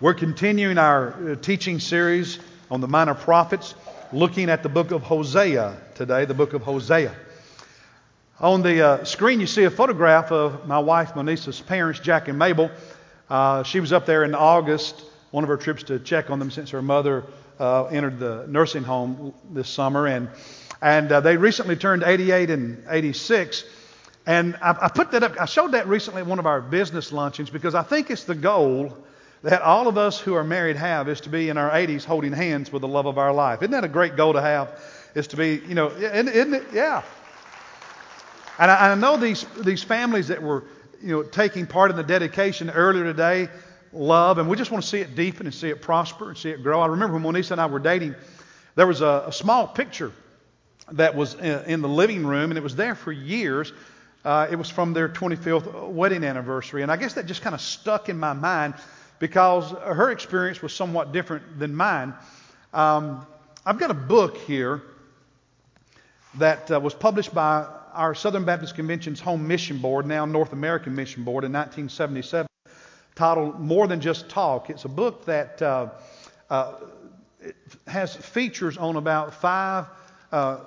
We're continuing our uh, teaching series on the minor prophets, looking at the book of Hosea today, the book of Hosea. On the uh, screen, you see a photograph of my wife Monisa's parents, Jack and Mabel. Uh, she was up there in August, one of her trips to check on them since her mother uh, entered the nursing home this summer. And, and uh, they recently turned 88 and 86. And I, I put that up, I showed that recently at one of our business luncheons because I think it's the goal that all of us who are married have is to be in our 80s holding hands with the love of our life. Isn't that a great goal to have? Is to be, you know, isn't, it? Yeah. And I, I, know these these families that were, you know, taking part in the dedication earlier today love, and we just want to see it deepen and see it prosper and see it grow. I remember when Monisa and I were dating, there was a, a small picture that was in, in, the living room, and it was there for years. Uh, it was from their 25th wedding anniversary, and I guess that just kind of stuck in my mind because her experience was somewhat different than mine. Um, I've got a book here that uh, was published by our Southern Baptist Convention's Home Mission Board, now North American Mission Board, in 1977, titled More Than Just Talk. It's a book that uh, uh, has features on about five uh,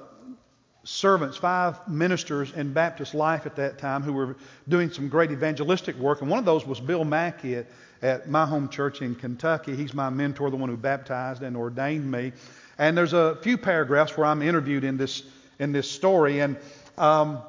servants, five ministers in Baptist life at that time who were doing some great evangelistic work. And one of those was Bill Mackey at my home church in Kentucky. He's my mentor, the one who baptized and ordained me. And there's a few paragraphs where I'm interviewed in this in this story. And um,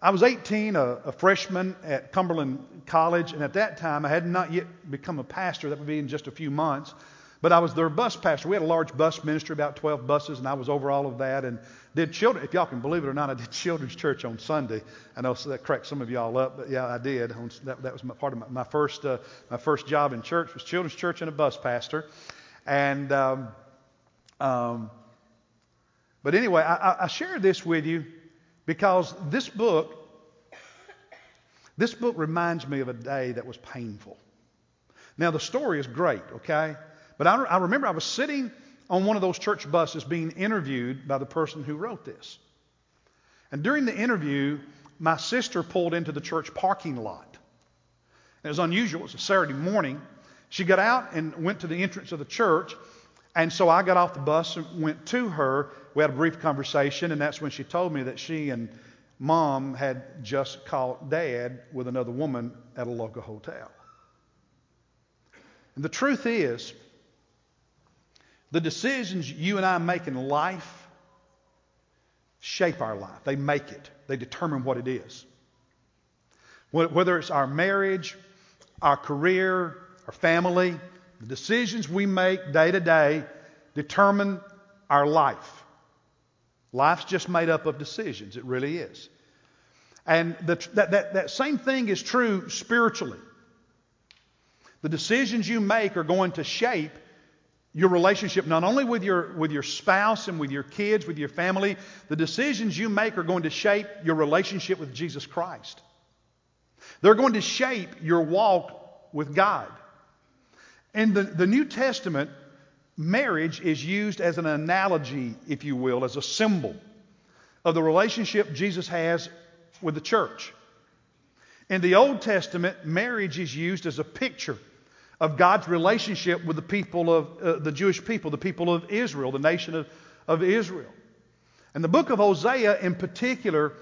I was 18, a, a, freshman at Cumberland College, and at that time I had not yet become a pastor. That would be in just a few months. But I was their bus pastor. We had a large bus ministry, about 12 buses, and I was over all of that. And did children, if y'all can believe it or not, I did children's church on Sunday. I know that cracked some of y'all up, but yeah, I did. That, that was my, part of my, my first uh, my first job in church was children's church and a bus pastor. And um, um, but anyway, I, I share this with you because this book this book reminds me of a day that was painful. Now the story is great, okay? But I, I remember I was sitting on one of those church buses being interviewed by the person who wrote this. And during the interview, my sister pulled into the church parking lot. It was unusual. It was a Saturday morning. She got out and went to the entrance of the church. And so I got off the bus and went to her. We had a brief conversation, and that's when she told me that she and mom had just caught dad with another woman at a local hotel. And the truth is, the decisions you and I make in life shape our life. They make it, they determine what it is. Whether it's our marriage, our career, our family, the decisions we make day to day determine our life. Life's just made up of decisions. It really is. And the, that, that, that same thing is true spiritually. The decisions you make are going to shape your relationship not only with your, with your spouse and with your kids, with your family, the decisions you make are going to shape your relationship with Jesus Christ. They're going to shape your walk with God. In the, the New Testament, marriage is used as an analogy, if you will, as a symbol of the relationship Jesus has with the church. In the Old Testament, marriage is used as a picture of God's relationship with the people of uh, the Jewish people, the people of Israel, the nation of, of Israel. And the book of Hosea, in particular,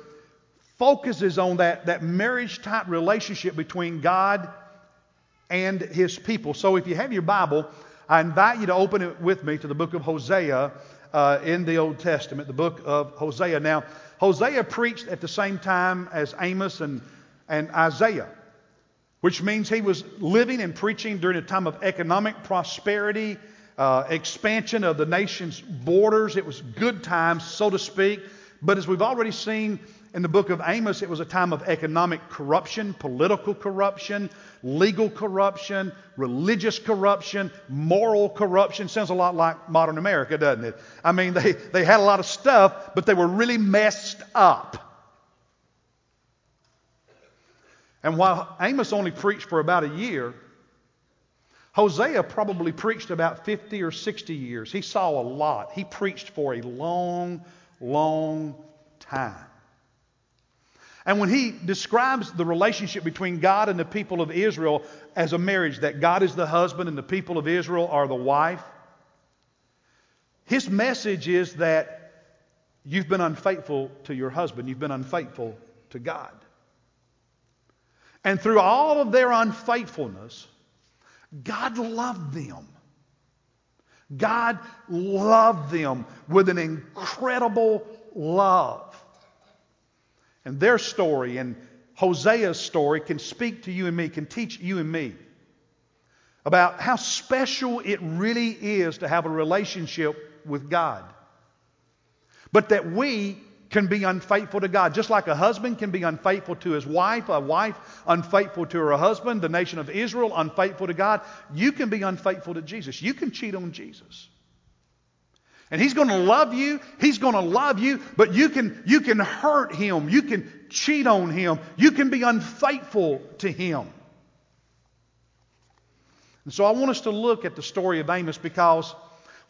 focuses on that, that marriage type relationship between God and his people. So if you have your Bible, I invite you to open it with me to the book of Hosea uh, in the Old Testament, the book of Hosea. Now, Hosea preached at the same time as Amos and, and Isaiah which means he was living and preaching during a time of economic prosperity, uh, expansion of the nation's borders. It was good times, so to speak. But as we've already seen in the book of Amos, it was a time of economic corruption, political corruption, legal corruption, religious corruption, moral corruption. Sounds a lot like modern America, doesn't it? I mean, they, they had a lot of stuff, but they were really messed up. And while Amos only preached for about a year, Hosea probably preached about 50 or 60 years. He saw a lot. He preached for a long, long time. And when he describes the relationship between God and the people of Israel as a marriage, that God is the husband and the people of Israel are the wife, his message is that you've been unfaithful to your husband, you've been unfaithful to God. And through all of their unfaithfulness, God loved them. God loved them with an incredible love. And their story and Hosea's story can speak to you and me, can teach you and me about how special it really is to have a relationship with God. But that we can be unfaithful to God. Just like a husband can be unfaithful to his wife, a wife unfaithful to her husband, the nation of Israel unfaithful to God, you can be unfaithful to Jesus. You can cheat on Jesus. And he's going to love you. He's going to love you, but you can, you can hurt him. You can cheat on him. You can be unfaithful to him. And so I want us to look at the story of Amos because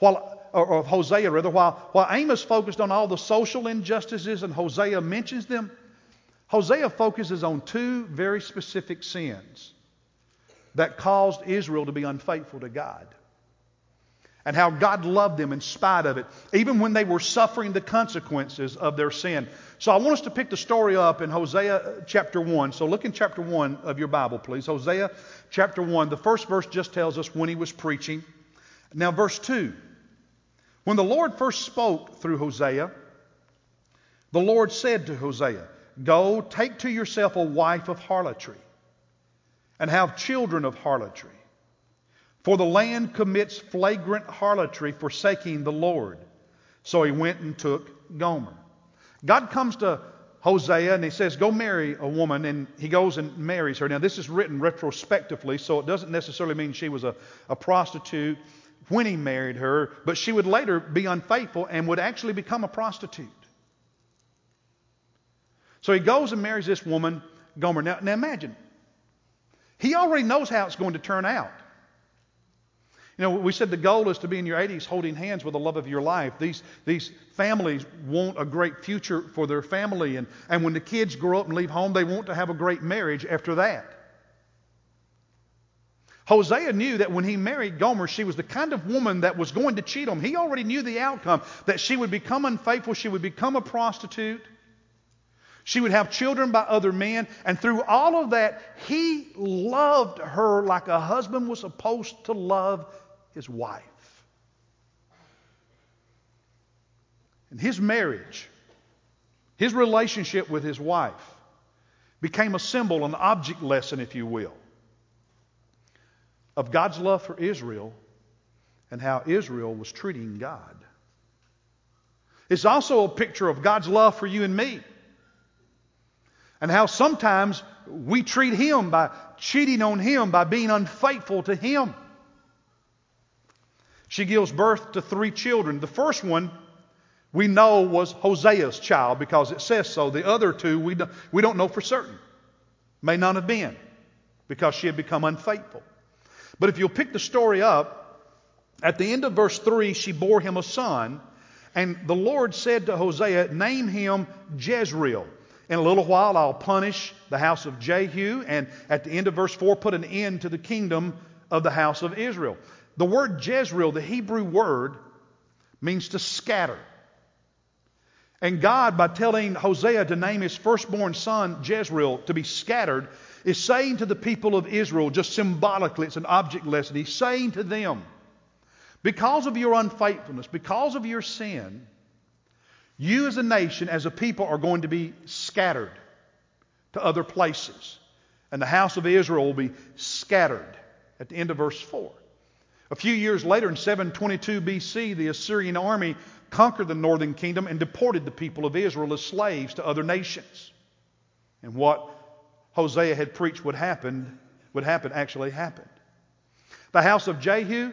while or of Hosea rather, while, while Amos focused on all the social injustices and Hosea mentions them, Hosea focuses on two very specific sins that caused Israel to be unfaithful to God. And how God loved them in spite of it, even when they were suffering the consequences of their sin. So I want us to pick the story up in Hosea uh, chapter 1. So look in chapter 1 of your Bible, please. Hosea chapter 1. The first verse just tells us when he was preaching. Now, verse 2. When the Lord first spoke through Hosea, the Lord said to Hosea, Go, take to yourself a wife of harlotry, and have children of harlotry. For the land commits flagrant harlotry, forsaking the Lord. So he went and took Gomer. God comes to Hosea and he says, Go marry a woman, and he goes and marries her. Now, this is written retrospectively, so it doesn't necessarily mean she was a, a prostitute when he married her, but she would later be unfaithful and would actually become a prostitute. So he goes and marries this woman, Gomer. Now, now imagine, he already knows how it's going to turn out. You know, we said the goal is to be in your 80s holding hands with the love of your life. These, these families want a great future for their family, and, and when the kids grow up and leave home, they want to have a great marriage after that. Hosea knew that when he married Gomer, she was the kind of woman that was going to cheat him. He already knew the outcome that she would become unfaithful, she would become a prostitute, she would have children by other men, and through all of that, he loved her like a husband was supposed to love his wife. And his marriage, his relationship with his wife, became a symbol, an object lesson, if you will of God's love for Israel and how Israel was treating God. It's also a picture of God's love for you and me. And how sometimes we treat Him by cheating on Him, by being unfaithful to Him. She gives birth to three children. The first one we know was Hosea's child because it says so. The other two we don't, we don't know for certain. May not have been because she had become unfaithful. But if you'll pick the story up, at the end of verse 3, she bore him a son, and the Lord said to Hosea, Name him Jezreel. In a little while, I'll punish the house of Jehu, and at the end of verse 4, put an end to the kingdom of the house of Israel. The word Jezreel, the Hebrew word, means to scatter. And God, by telling Hosea to name his firstborn son Jezreel to be scattered, is saying to the people of Israel, just symbolically, it's an object lesson. He's saying to them, because of your unfaithfulness, because of your sin, you as a nation, as a people, are going to be scattered to other places. And the house of Israel will be scattered at the end of verse 4. A few years later, in 722 BC, the Assyrian army conquered the northern kingdom and deported the people of Israel as slaves to other nations. And what Hosea had preached would happen, would happen actually happened. The house of Jehu,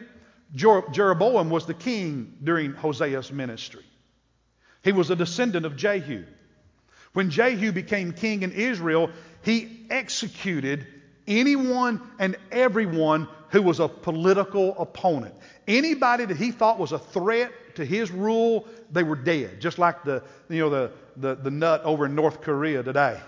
Jeroboam was the king during Hosea's ministry. He was a descendant of Jehu. When Jehu became king in Israel, he executed anyone and everyone who was a political opponent. Anybody that he thought was a threat to his rule, they were dead. Just like the, you know, the, the, the nut over in North Korea today.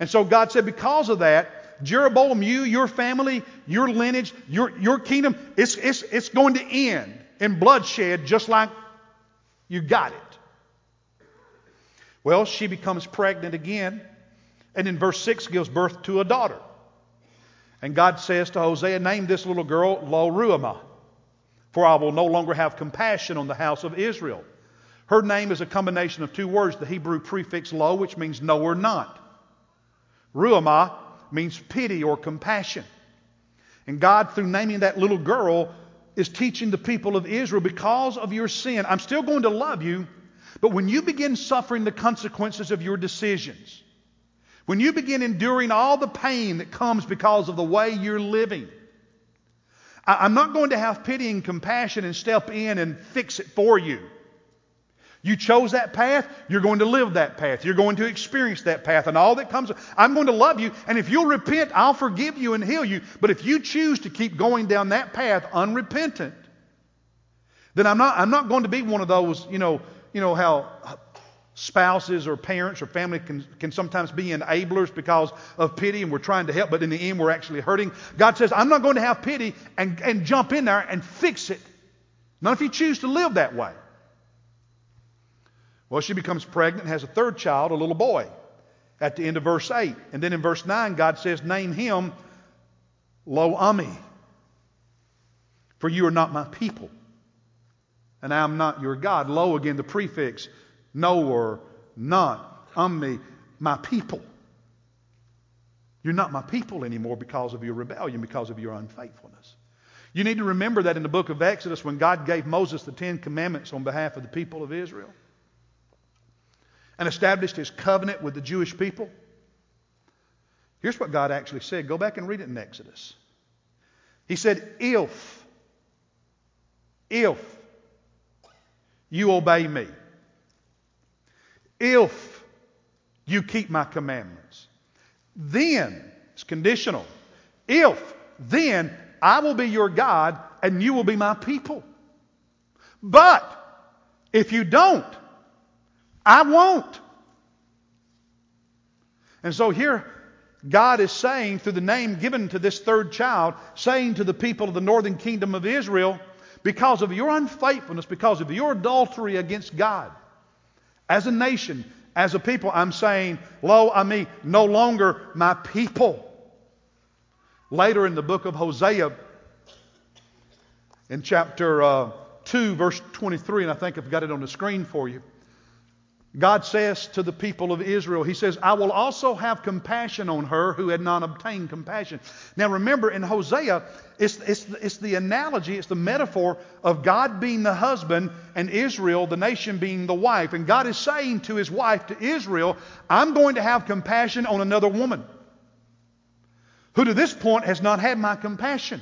And so God said, because of that, Jeroboam, you, your family, your lineage, your, your kingdom, it's, it's, it's going to end in bloodshed just like you got it. Well, she becomes pregnant again, and in verse 6 gives birth to a daughter. And God says to Hosea, Name this little girl Lo Ruhamah, for I will no longer have compassion on the house of Israel. Her name is a combination of two words, the Hebrew prefix lo, which means no or not. Ruhamah means pity or compassion. And God, through naming that little girl, is teaching the people of Israel because of your sin, I'm still going to love you, but when you begin suffering the consequences of your decisions, when you begin enduring all the pain that comes because of the way you're living, I'm not going to have pity and compassion and step in and fix it for you. You chose that path, you're going to live that path. You're going to experience that path and all that comes. I'm going to love you, and if you'll repent, I'll forgive you and heal you. But if you choose to keep going down that path unrepentant, then I'm not, I'm not going to be one of those, you know, you know how spouses or parents or family can, can sometimes be enablers because of pity and we're trying to help, but in the end we're actually hurting. God says, I'm not going to have pity and, and jump in there and fix it. Not if you choose to live that way. Well, she becomes pregnant and has a third child, a little boy, at the end of verse 8. And then in verse 9, God says, Name him Lo Ami, for you are not my people, and I am not your God. Lo, again, the prefix no or not. Ami, my people. You're not my people anymore because of your rebellion, because of your unfaithfulness. You need to remember that in the book of Exodus, when God gave Moses the Ten Commandments on behalf of the people of Israel and established his covenant with the Jewish people, here's what God actually said. Go back and read it in Exodus. He said, If, if you obey me, if you keep my commandments. Then, it's conditional. If, then I will be your God and you will be my people. But if you don't, I won't. And so here, God is saying through the name given to this third child, saying to the people of the northern kingdom of Israel, because of your unfaithfulness, because of your adultery against God, as a nation, as a people, I'm saying, Lo, Ami, no longer my people. Later in the book of Hosea, in chapter uh, 2, verse 23, and I think I've got it on the screen for you. God says to the people of Israel, He says, I will also have compassion on her who had not obtained compassion. Now remember, in Hosea, it's, it's, it's the analogy, it's the metaphor of God being the husband and Israel, the nation, being the wife. And God is saying to His wife, to Israel, I'm going to have compassion on another woman who to this point has not had my compassion.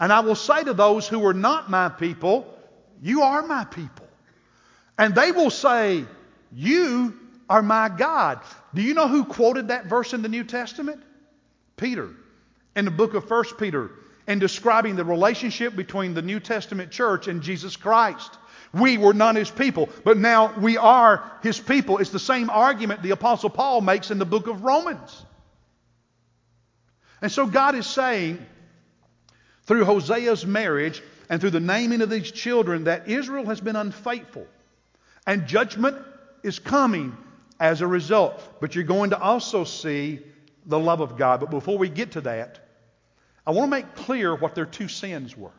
And I will say to those who are not my people, You are my people. And they will say, You are my God. Do you know who quoted that verse in the New Testament? Peter. In the book of 1 Peter, in describing the relationship between the New Testament church and Jesus Christ. We were not his people, but now we are his people. It's the same argument the Apostle Paul makes in the book of Romans. And so God is saying, through Hosea's marriage and through the naming of these children, that Israel has been unfaithful. And judgment is coming as a result. But you're going to also see the love of God. But before we get to that, I want to make clear what their two sins were.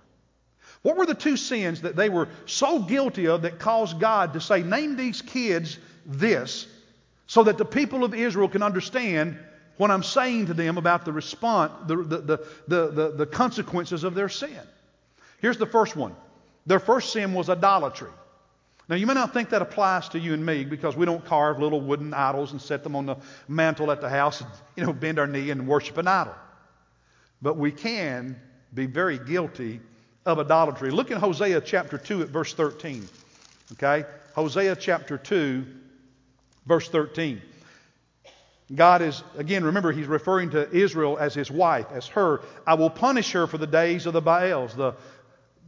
What were the two sins that they were so guilty of that caused God to say, Name these kids this, so that the people of Israel can understand what I'm saying to them about the response, the, the, the, the, consequences of their sin? Here's the first one their first sin was idolatry. Now, you may not think that applies to you and me because we don't carve little wooden idols and set them on the mantle at the house and, you know, bend our knee and worship an idol. But we can be very guilty of idolatry. Look in Hosea chapter 2 at verse 13. Okay? Hosea chapter 2, verse 13. God is, again, remember, he's referring to Israel as his wife, as her. I will punish her for the days of the Baals, the,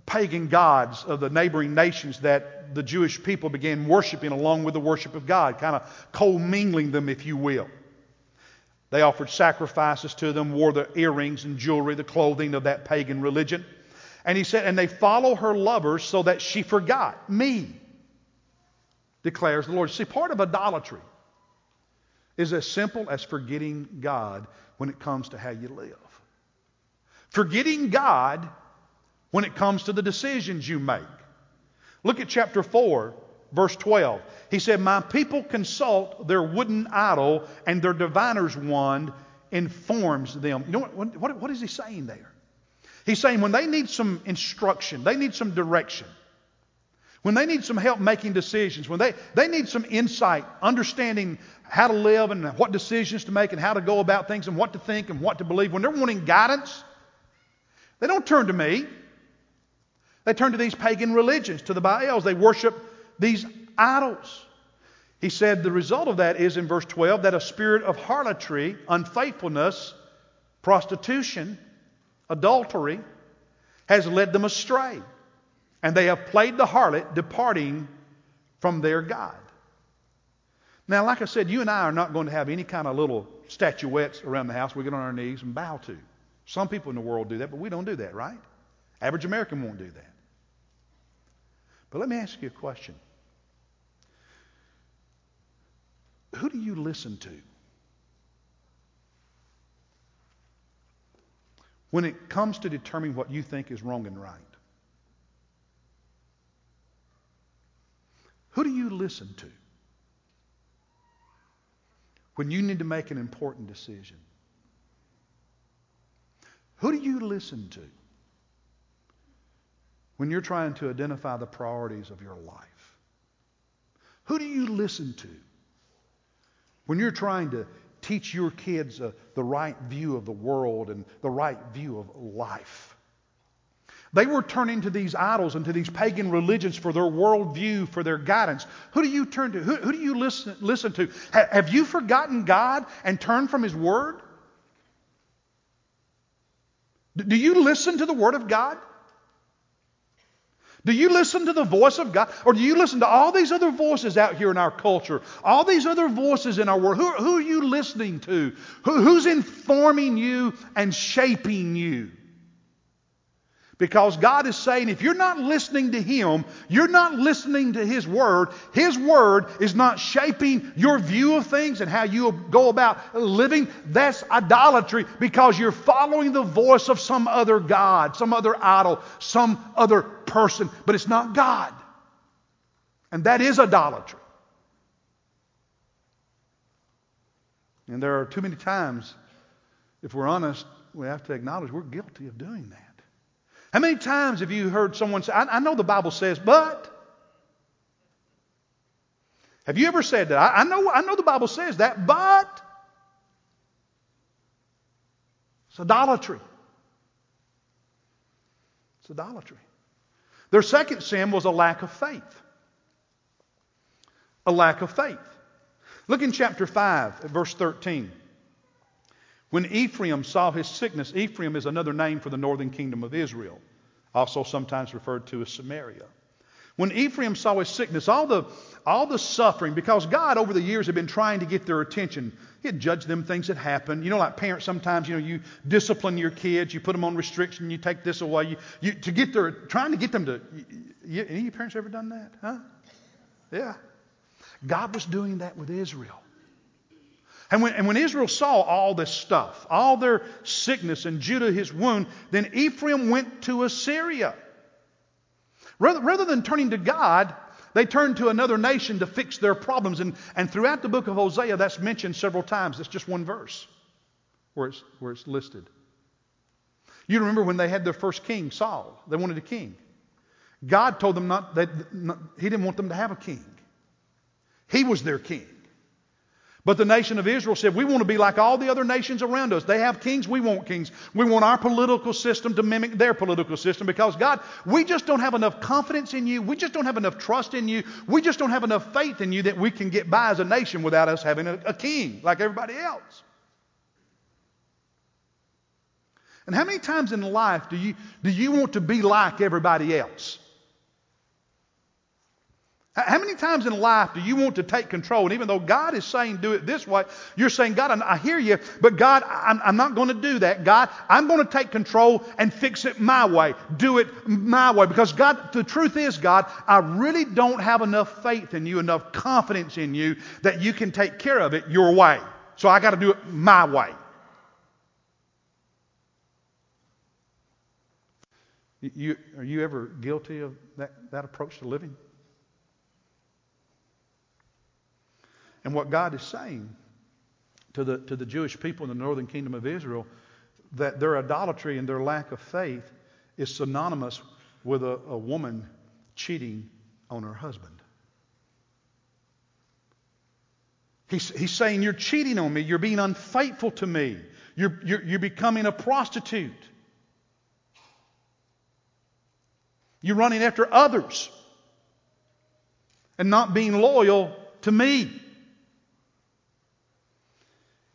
pagan gods of the neighboring nations that the Jewish people began worshiping along with the worship of God, kind of commingling them, if you will. They offered sacrifices to them, wore the earrings and jewelry, the clothing of that pagan religion. And he said, and they follow her lovers so that she forgot me, declares the Lord. See, part of idolatry is as simple as forgetting God when it comes to how you live. Forgetting God when it comes to the decisions you make. Look at chapter 4, verse 12. He said, My people consult their wooden idol, and their diviner's wand informs them. You know what, what, what is he saying there? He's saying when they need some instruction, they need some direction, when they need some help making decisions, when they, they need some insight, understanding how to live and what decisions to make and how to go about things and what to think and what to believe, when they're wanting guidance, they don't turn to me. They turn to these pagan religions, to the Baals. They worship these idols. He said the result of that is in verse 12 that a spirit of harlotry, unfaithfulness, prostitution, adultery has led them astray. And they have played the harlot, departing from their God. Now, like I said, you and I are not going to have any kind of little statuettes around the house we get on our knees and bow to. Some people in the world do that, but we don't do that, right? Average American won't do that. But let me ask you a question Who do you listen to? when it comes to determining what you think is wrong and right? Who do you listen to when you need to make an important decision? Who do you listen to when you're trying to identify the priorities of your life? Who do you listen to when you're trying to teach your kids uh, the right view of the world and the right view of life. They were turning to these idols and to these pagan religions for their worldview, for their guidance. Who do you turn to? Who, who do you listen, listen to? Ha, have you forgotten God and turned from His Word? Do you listen to the Word of God? Do you listen to the voice of God? Or do you listen to all these other voices out here in our culture? All these other voices in our world? Who, who are you listening to? Who, who's informing you and shaping you? Because God is saying if you're not listening to Him, you're not listening to His Word. His Word is not shaping your view of things and how you go about living. That's idolatry because you're following the voice of some other God, some other idol, some other person, but it's not God. And that is idolatry. And there are too many times, if we're honest, we have to acknowledge we're guilty of doing that. How many times have you heard someone say, I, I know the Bible says, but. Have you ever said that? I, I, know, I know the Bible says that, but. It's idolatry. It's idolatry. Their second sin was a lack of faith. A lack of faith. Look in chapter 5, verse 13. When Ephraim saw his sickness, Ephraim is another name for the northern kingdom of Israel, also sometimes referred to as Samaria. When Ephraim saw his sickness, all the, all the suffering, because God over the years had been trying to get their attention. He had judged them things that happened. You know, like parents sometimes, you know, you discipline your kids, you put them on restriction, you take this away, you, you to get their, trying to get them to. You, any of your parents ever done that? Huh? Yeah. God was doing that with Israel. And when, and when Israel saw all this stuff, all their sickness and Judah his wound, then Ephraim went to Assyria. Rather, rather than turning to God, they turned to another nation to fix their problems. And, and throughout the book of Hosea, that's mentioned several times. It's just one verse where it's, where it's listed. You remember when they had their first king, Saul. They wanted a king. God told them not that not, He didn't want them to have a king. He was their king. But the nation of Israel said, We want to be like all the other nations around us. They have kings, we want kings. We want our political system to mimic their political system because, God, we just don't have enough confidence in you. We just don't have enough trust in you. We just don't have enough faith in you that we can get by as a nation without us having a, a king like everybody else. And how many times in life do you, do you want to be like everybody else? How many times in life do you want to take control? And even though God is saying do it this way, you're saying, God, I hear you, but God, I'm, I'm not going to do that. God, I'm going to take control and fix it my way. Do it my way. Because God, the truth is, God, I really don't have enough faith in you, enough confidence in you that you can take care of it your way. So I got to do it my way. You, are you ever guilty of that, that approach to living? And what God is saying to the, to the Jewish people in the northern kingdom of Israel, that their idolatry and their lack of faith is synonymous with a, a woman cheating on her husband. He's, he's saying, You're cheating on me. You're being unfaithful to me. You're, you're, you're becoming a prostitute. You're running after others and not being loyal to me.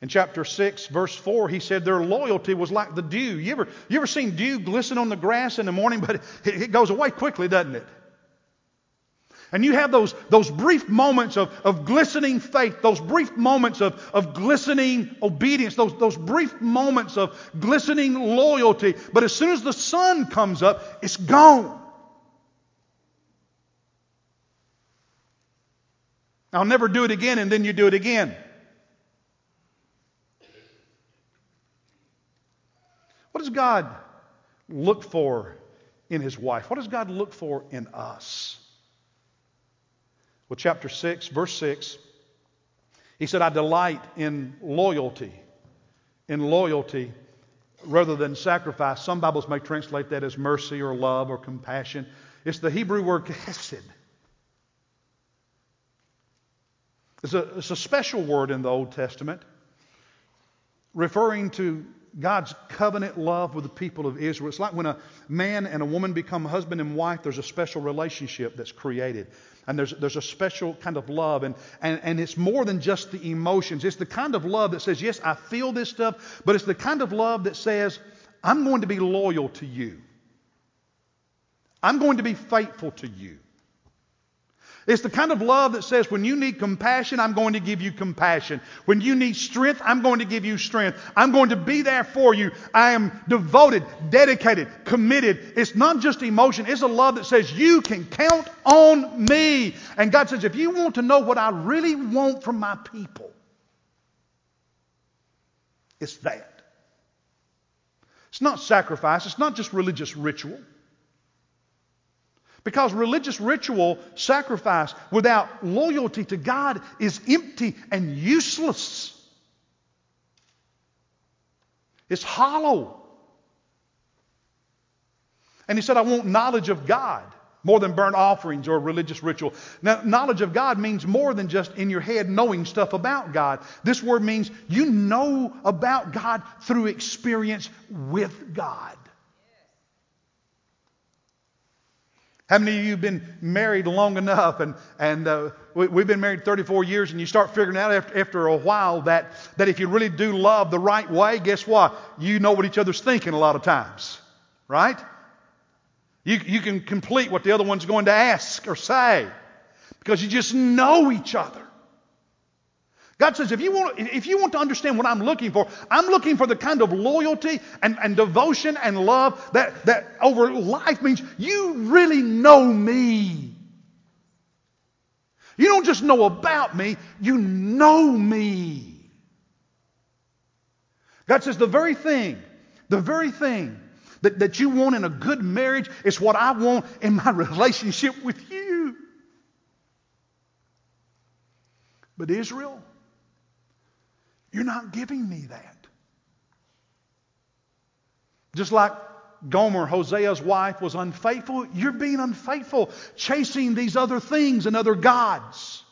In chapter 6, verse 4, he said their loyalty was like the dew. You ever, you ever seen dew glisten on the grass in the morning, but it, it goes away quickly, doesn't it? And you have those, those brief moments of, of glistening faith, those brief moments of, of glistening obedience, those, those brief moments of glistening loyalty. But as soon as the sun comes up, it's gone. I'll never do it again, and then you do it again. What does God look for in his wife? What does God look for in us? Well, chapter 6, verse 6, he said, I delight in loyalty. In loyalty rather than sacrifice. Some Bibles may translate that as mercy or love or compassion. It's the Hebrew word chesed. It's a, it's a special word in the Old Testament referring to God's covenant love with the people of Israel. It's like when a man and a woman become husband and wife, there's a special relationship that's created. And there's, there's a special kind of love. And, and, and it's more than just the emotions. It's the kind of love that says, yes, I feel this stuff, but it's the kind of love that says, I'm going to be loyal to you. I'm going to be faithful to you. It's the kind of love that says, when you need compassion, I'm going to give you compassion. When you need strength, I'm going to give you strength. I'm going to be there for you. I am devoted, dedicated, committed. It's not just emotion, it's a love that says, you can count on me. And God says, if you want to know what I really want from my people, it's that. It's not sacrifice, it's not just religious ritual. Because religious ritual, sacrifice without loyalty to God is empty and useless. It's hollow. And he said, I want knowledge of God more than burnt offerings or religious ritual. Now, knowledge of God means more than just in your head knowing stuff about God. This word means you know about God through experience with God. How many of you have been married long enough and, and uh, we, have been married 34 years and you start figuring out after, after a while that, that if you really do love the right way, guess what? You know what each other's thinking a lot of times, right? You, you can complete what the other one's going to ask or say because you just know each other. God says, if you, want, if you want to understand what I'm looking for, I'm looking for the kind of loyalty and, and devotion and love that, that over life means you really know me. You don't just know about me, you know me. God says, the very thing, the very thing that, that you want in a good marriage is what I want in my relationship with you. But Israel, you're not giving me that. Just like Gomer, Hosea's wife, was unfaithful, you're being unfaithful, chasing these other things and other gods.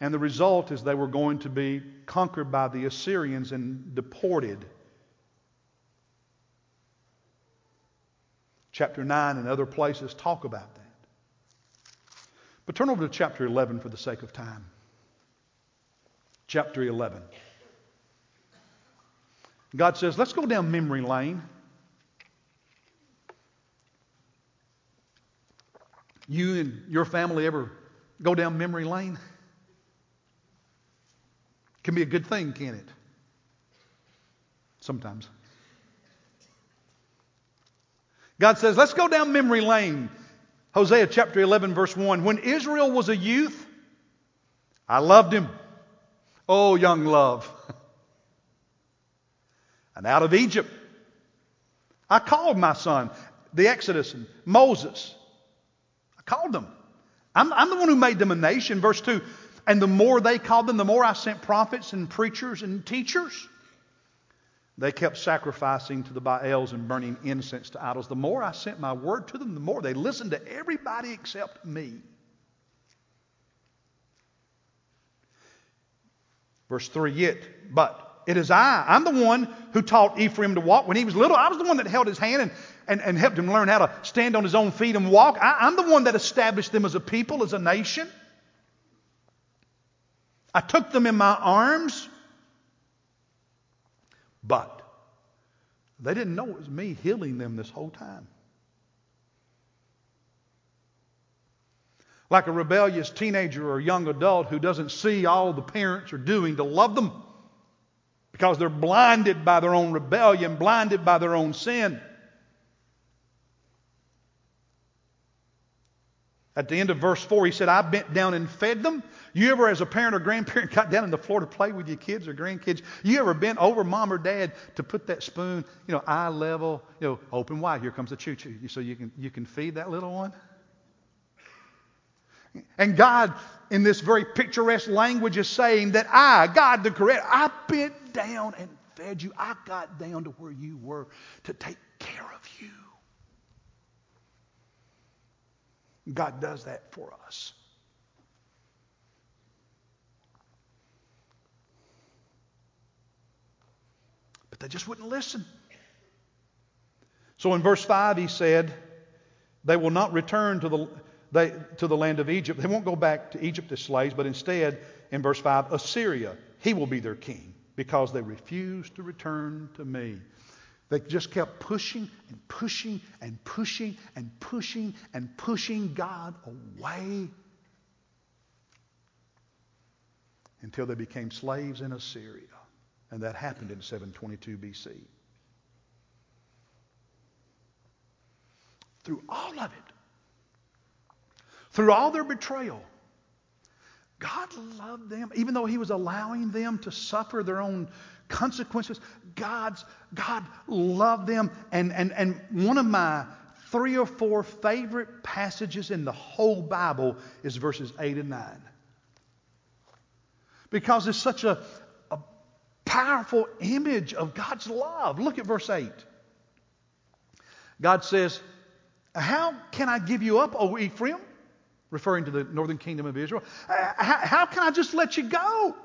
And the result is they were going to be conquered by the Assyrians and deported. Chapter 9 and other places talk about that. But turn over to chapter 11 for the sake of time chapter 11. God says, let's go down memory lane. You and your family ever go down memory lane? Can be a good thing, can it? Sometimes. God says, let's go down memory lane. Hosea chapter 11, verse 1. When Israel was a youth, I loved him. Oh, young love. and out of Egypt, I called my son, the Exodus, and Moses. I called them. I'm, I'm the one who made them a nation. Verse 2. And the more they called them, the more I sent prophets and preachers and teachers. They kept sacrificing to the Baals and burning incense to idols. The more I sent my word to them, the more they listened to everybody except me. Verse 3 Yet, but it is I. I'm the one who taught Ephraim to walk. When he was little, I was the one that held his hand and, and, and helped him learn how to stand on his own feet and walk. I, I'm the one that established them as a people, as a nation. I took them in my arms. But they didn't know it was me healing them this whole time. Like a rebellious teenager or young adult who doesn't see all the parents are doing to love them because they're blinded by their own rebellion, blinded by their own sin. At the end of verse 4, he said, I bent down and fed them. You ever, as a parent or grandparent, got down on the floor to play with your kids or grandkids? You ever bent over mom or dad to put that spoon, you know, eye level, you know, open wide? Here comes the choo choo. So you can, you can feed that little one? And God, in this very picturesque language, is saying that I, God the Creator, I bent down and fed you. I got down to where you were to take care of you. God does that for us. But they just wouldn't listen. So in verse 5, he said, They will not return to the, they, to the land of Egypt. They won't go back to Egypt as slaves, but instead, in verse 5, Assyria, he will be their king because they refuse to return to me. They just kept pushing and pushing and pushing and pushing and pushing God away until they became slaves in Assyria. And that happened in 722 BC. Through all of it, through all their betrayal, God loved them, even though He was allowing them to suffer their own consequences. God's, God loved them. And, and, and one of my three or four favorite passages in the whole Bible is verses 8 and 9. Because it's such a, a powerful image of God's love. Look at verse 8. God says, How can I give you up, O Ephraim? Referring to the northern kingdom of Israel. Uh, how, how can I just let you go?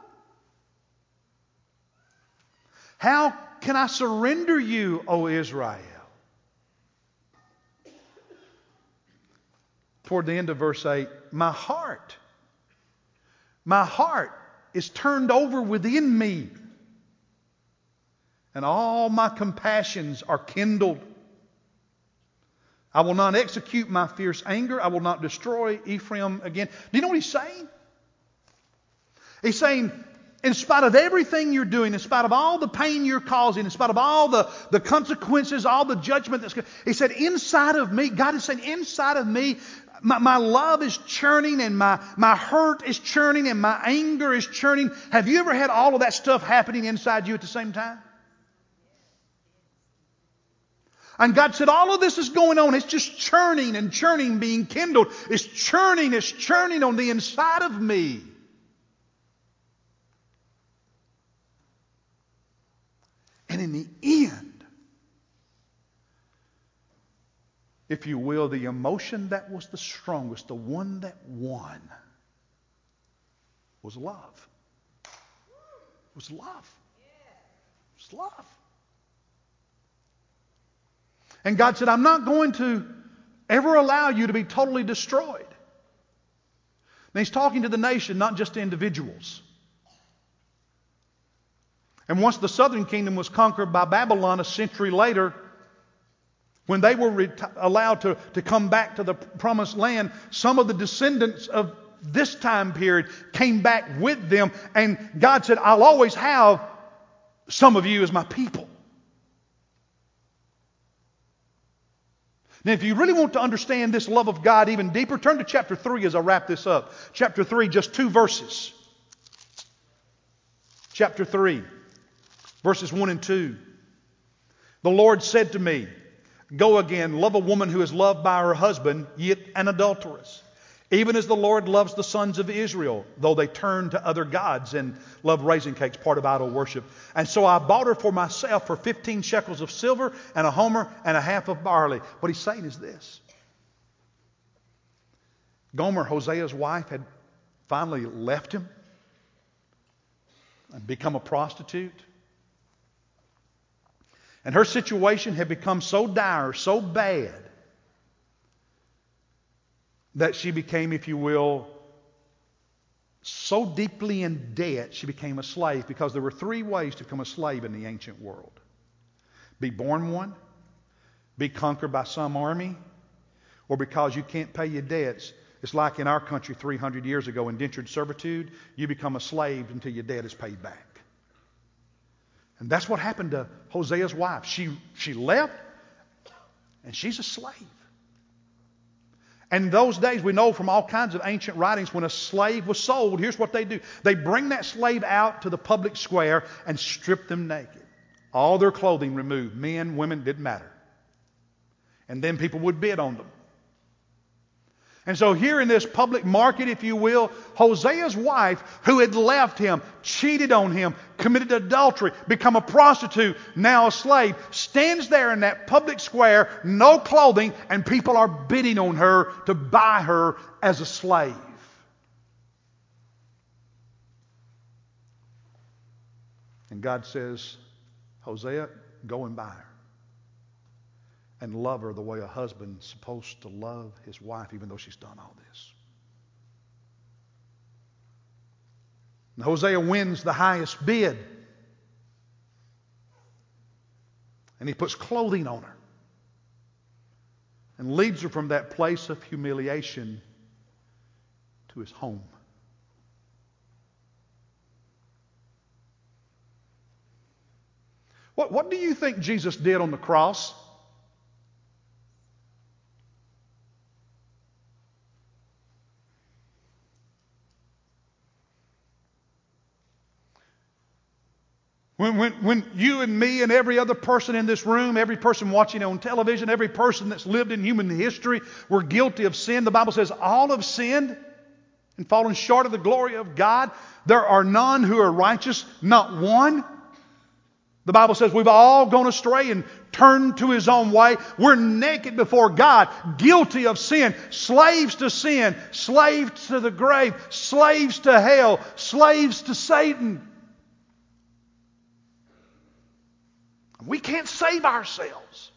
How can I surrender you, O Israel? Toward the end of verse 8, my heart, my heart is turned over within me, and all my compassions are kindled. I will not execute my fierce anger. I will not destroy Ephraim again. Do you know what he's saying? He's saying, in spite of everything you're doing, in spite of all the pain you're causing, in spite of all the, the consequences, all the judgment that's He said, inside of me, God is saying, inside of me, my, my love is churning and my, my hurt is churning and my anger is churning. Have you ever had all of that stuff happening inside you at the same time? And God said, all of this is going on. It's just churning and churning, being kindled. It's churning, it's churning on the inside of me. And in the end, if you will, the emotion that was the strongest, the one that won, was love. It was love. It was love. And God said, I'm not going to ever allow you to be totally destroyed. And He's talking to the nation, not just to individuals. And once the southern kingdom was conquered by Babylon a century later, When they were allowed to, to come back to the promised land, some of the descendants of this time period came back with them, and God said, I'll always have some of you as my people. Now, if you really want to understand this love of God even deeper, turn to chapter 3 as I wrap this up. Chapter 3, just two verses. Chapter 3, verses 1 and 2. The Lord said to me, Go again, love a woman who is loved by her husband, yet an adulteress. Even as the Lord loves the sons of Israel, though they turn to other gods and love raisin cakes, part of idol worship. And so I bought her for myself for 15 shekels of silver and a homer and a half of barley. What he's saying is this Gomer, Hosea's wife, had finally left him and become a prostitute. And her situation had become so dire, so bad, that she became, if you will, so deeply in debt, she became a slave because there were three ways to become a slave in the ancient world be born one, be conquered by some army, or because you can't pay your debts. It's like in our country 300 years ago, indentured servitude, you become a slave until your debt is paid back. And that's what happened to Hosea's wife. She, she left, and she's a slave. And in those days, we know from all kinds of ancient writings, when a slave was sold, here's what they do they bring that slave out to the public square and strip them naked. All their clothing removed. Men, women, didn't matter. And then people would bid on them. And so, here in this public market, if you will, Hosea's wife, who had left him, cheated on him, committed adultery, become a prostitute, now a slave, stands there in that public square, no clothing, and people are bidding on her to buy her as a slave. And God says, Hosea, go and buy her and love her the way a husband's supposed to love his wife, even though she's done all this. And Hosea wins the highest bid. And he puts clothing on her and leads her from that place of humiliation to his home. What, what do you think Jesus did on the cross? When, when, when you and me and every other person in this room, every person watching on television, every person that's lived in human history were guilty of sin, the Bible says all have sinned and fallen short of the glory of God. There are none who are righteous, not one. The Bible says we've all gone astray and turned to his own way. We're naked before God, guilty of sin, slaves to sin, slaves to the grave, slaves to hell, slaves to Satan. We can't save ourselves.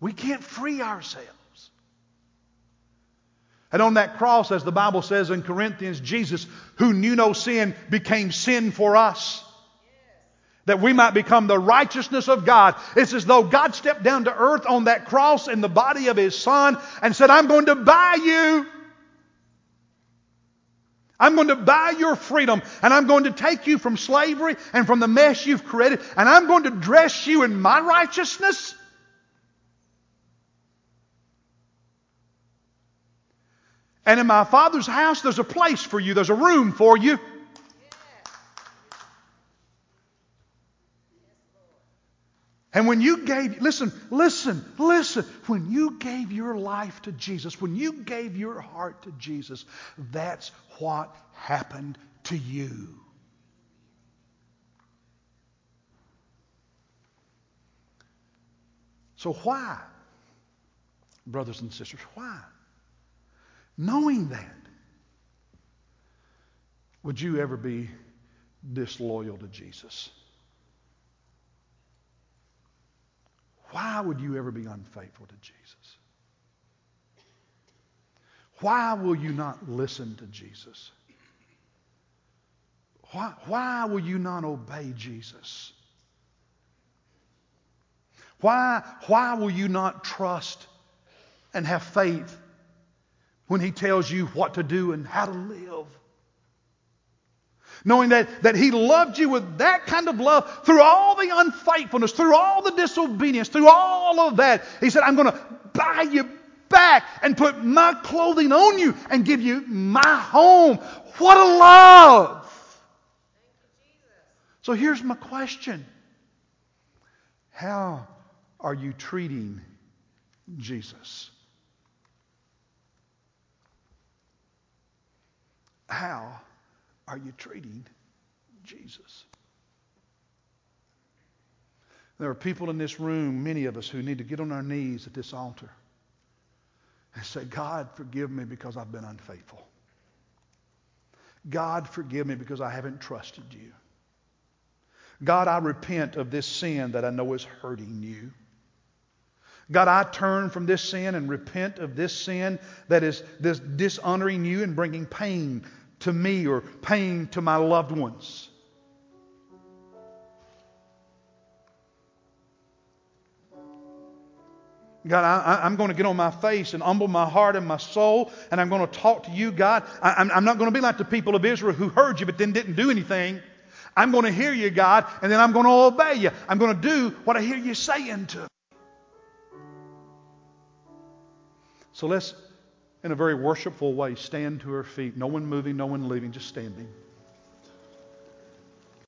We can't free ourselves. And on that cross, as the Bible says in Corinthians, Jesus, who knew no sin, became sin for us. That we might become the righteousness of God. It's as though God stepped down to earth on that cross in the body of His Son and said, I'm going to buy you. I'm going to buy your freedom and I'm going to take you from slavery and from the mess you've created and I'm going to dress you in my righteousness. And in my Father's house, there's a place for you, there's a room for you. And when you gave, listen, listen, listen, when you gave your life to Jesus, when you gave your heart to Jesus, that's what happened to you. So, why, brothers and sisters, why? Knowing that, would you ever be disloyal to Jesus? Why would you ever be unfaithful to Jesus? Why will you not listen to Jesus? Why, why will you not obey Jesus? Why, why will you not trust and have faith when He tells you what to do and how to live? Knowing that, that He loved you with that kind of love through all the unfaithfulness, through all the disobedience, through all of that. He said, I'm going to buy you back and put my clothing on you and give you my home. What a love! So here's my question How are you treating Jesus? How are you treating Jesus? There are people in this room, many of us, who need to get on our knees at this altar and say, God, forgive me because I've been unfaithful. God, forgive me because I haven't trusted you. God, I repent of this sin that I know is hurting you. God, I turn from this sin and repent of this sin that is this dishonoring you and bringing pain to me or pain to my loved ones. God, I, am going to get on my face and humble my heart and my soul, and I'm going to talk to you, God. I, I'm, I'm not going to be like the people of Israel who heard you but then didn't do anything. I'm going to hear you, God, and then I'm going to obey you. I'm going to do what I hear you saying to me. So let's, in a very worshipful way, stand to her feet. No one moving, no one leaving, just standing.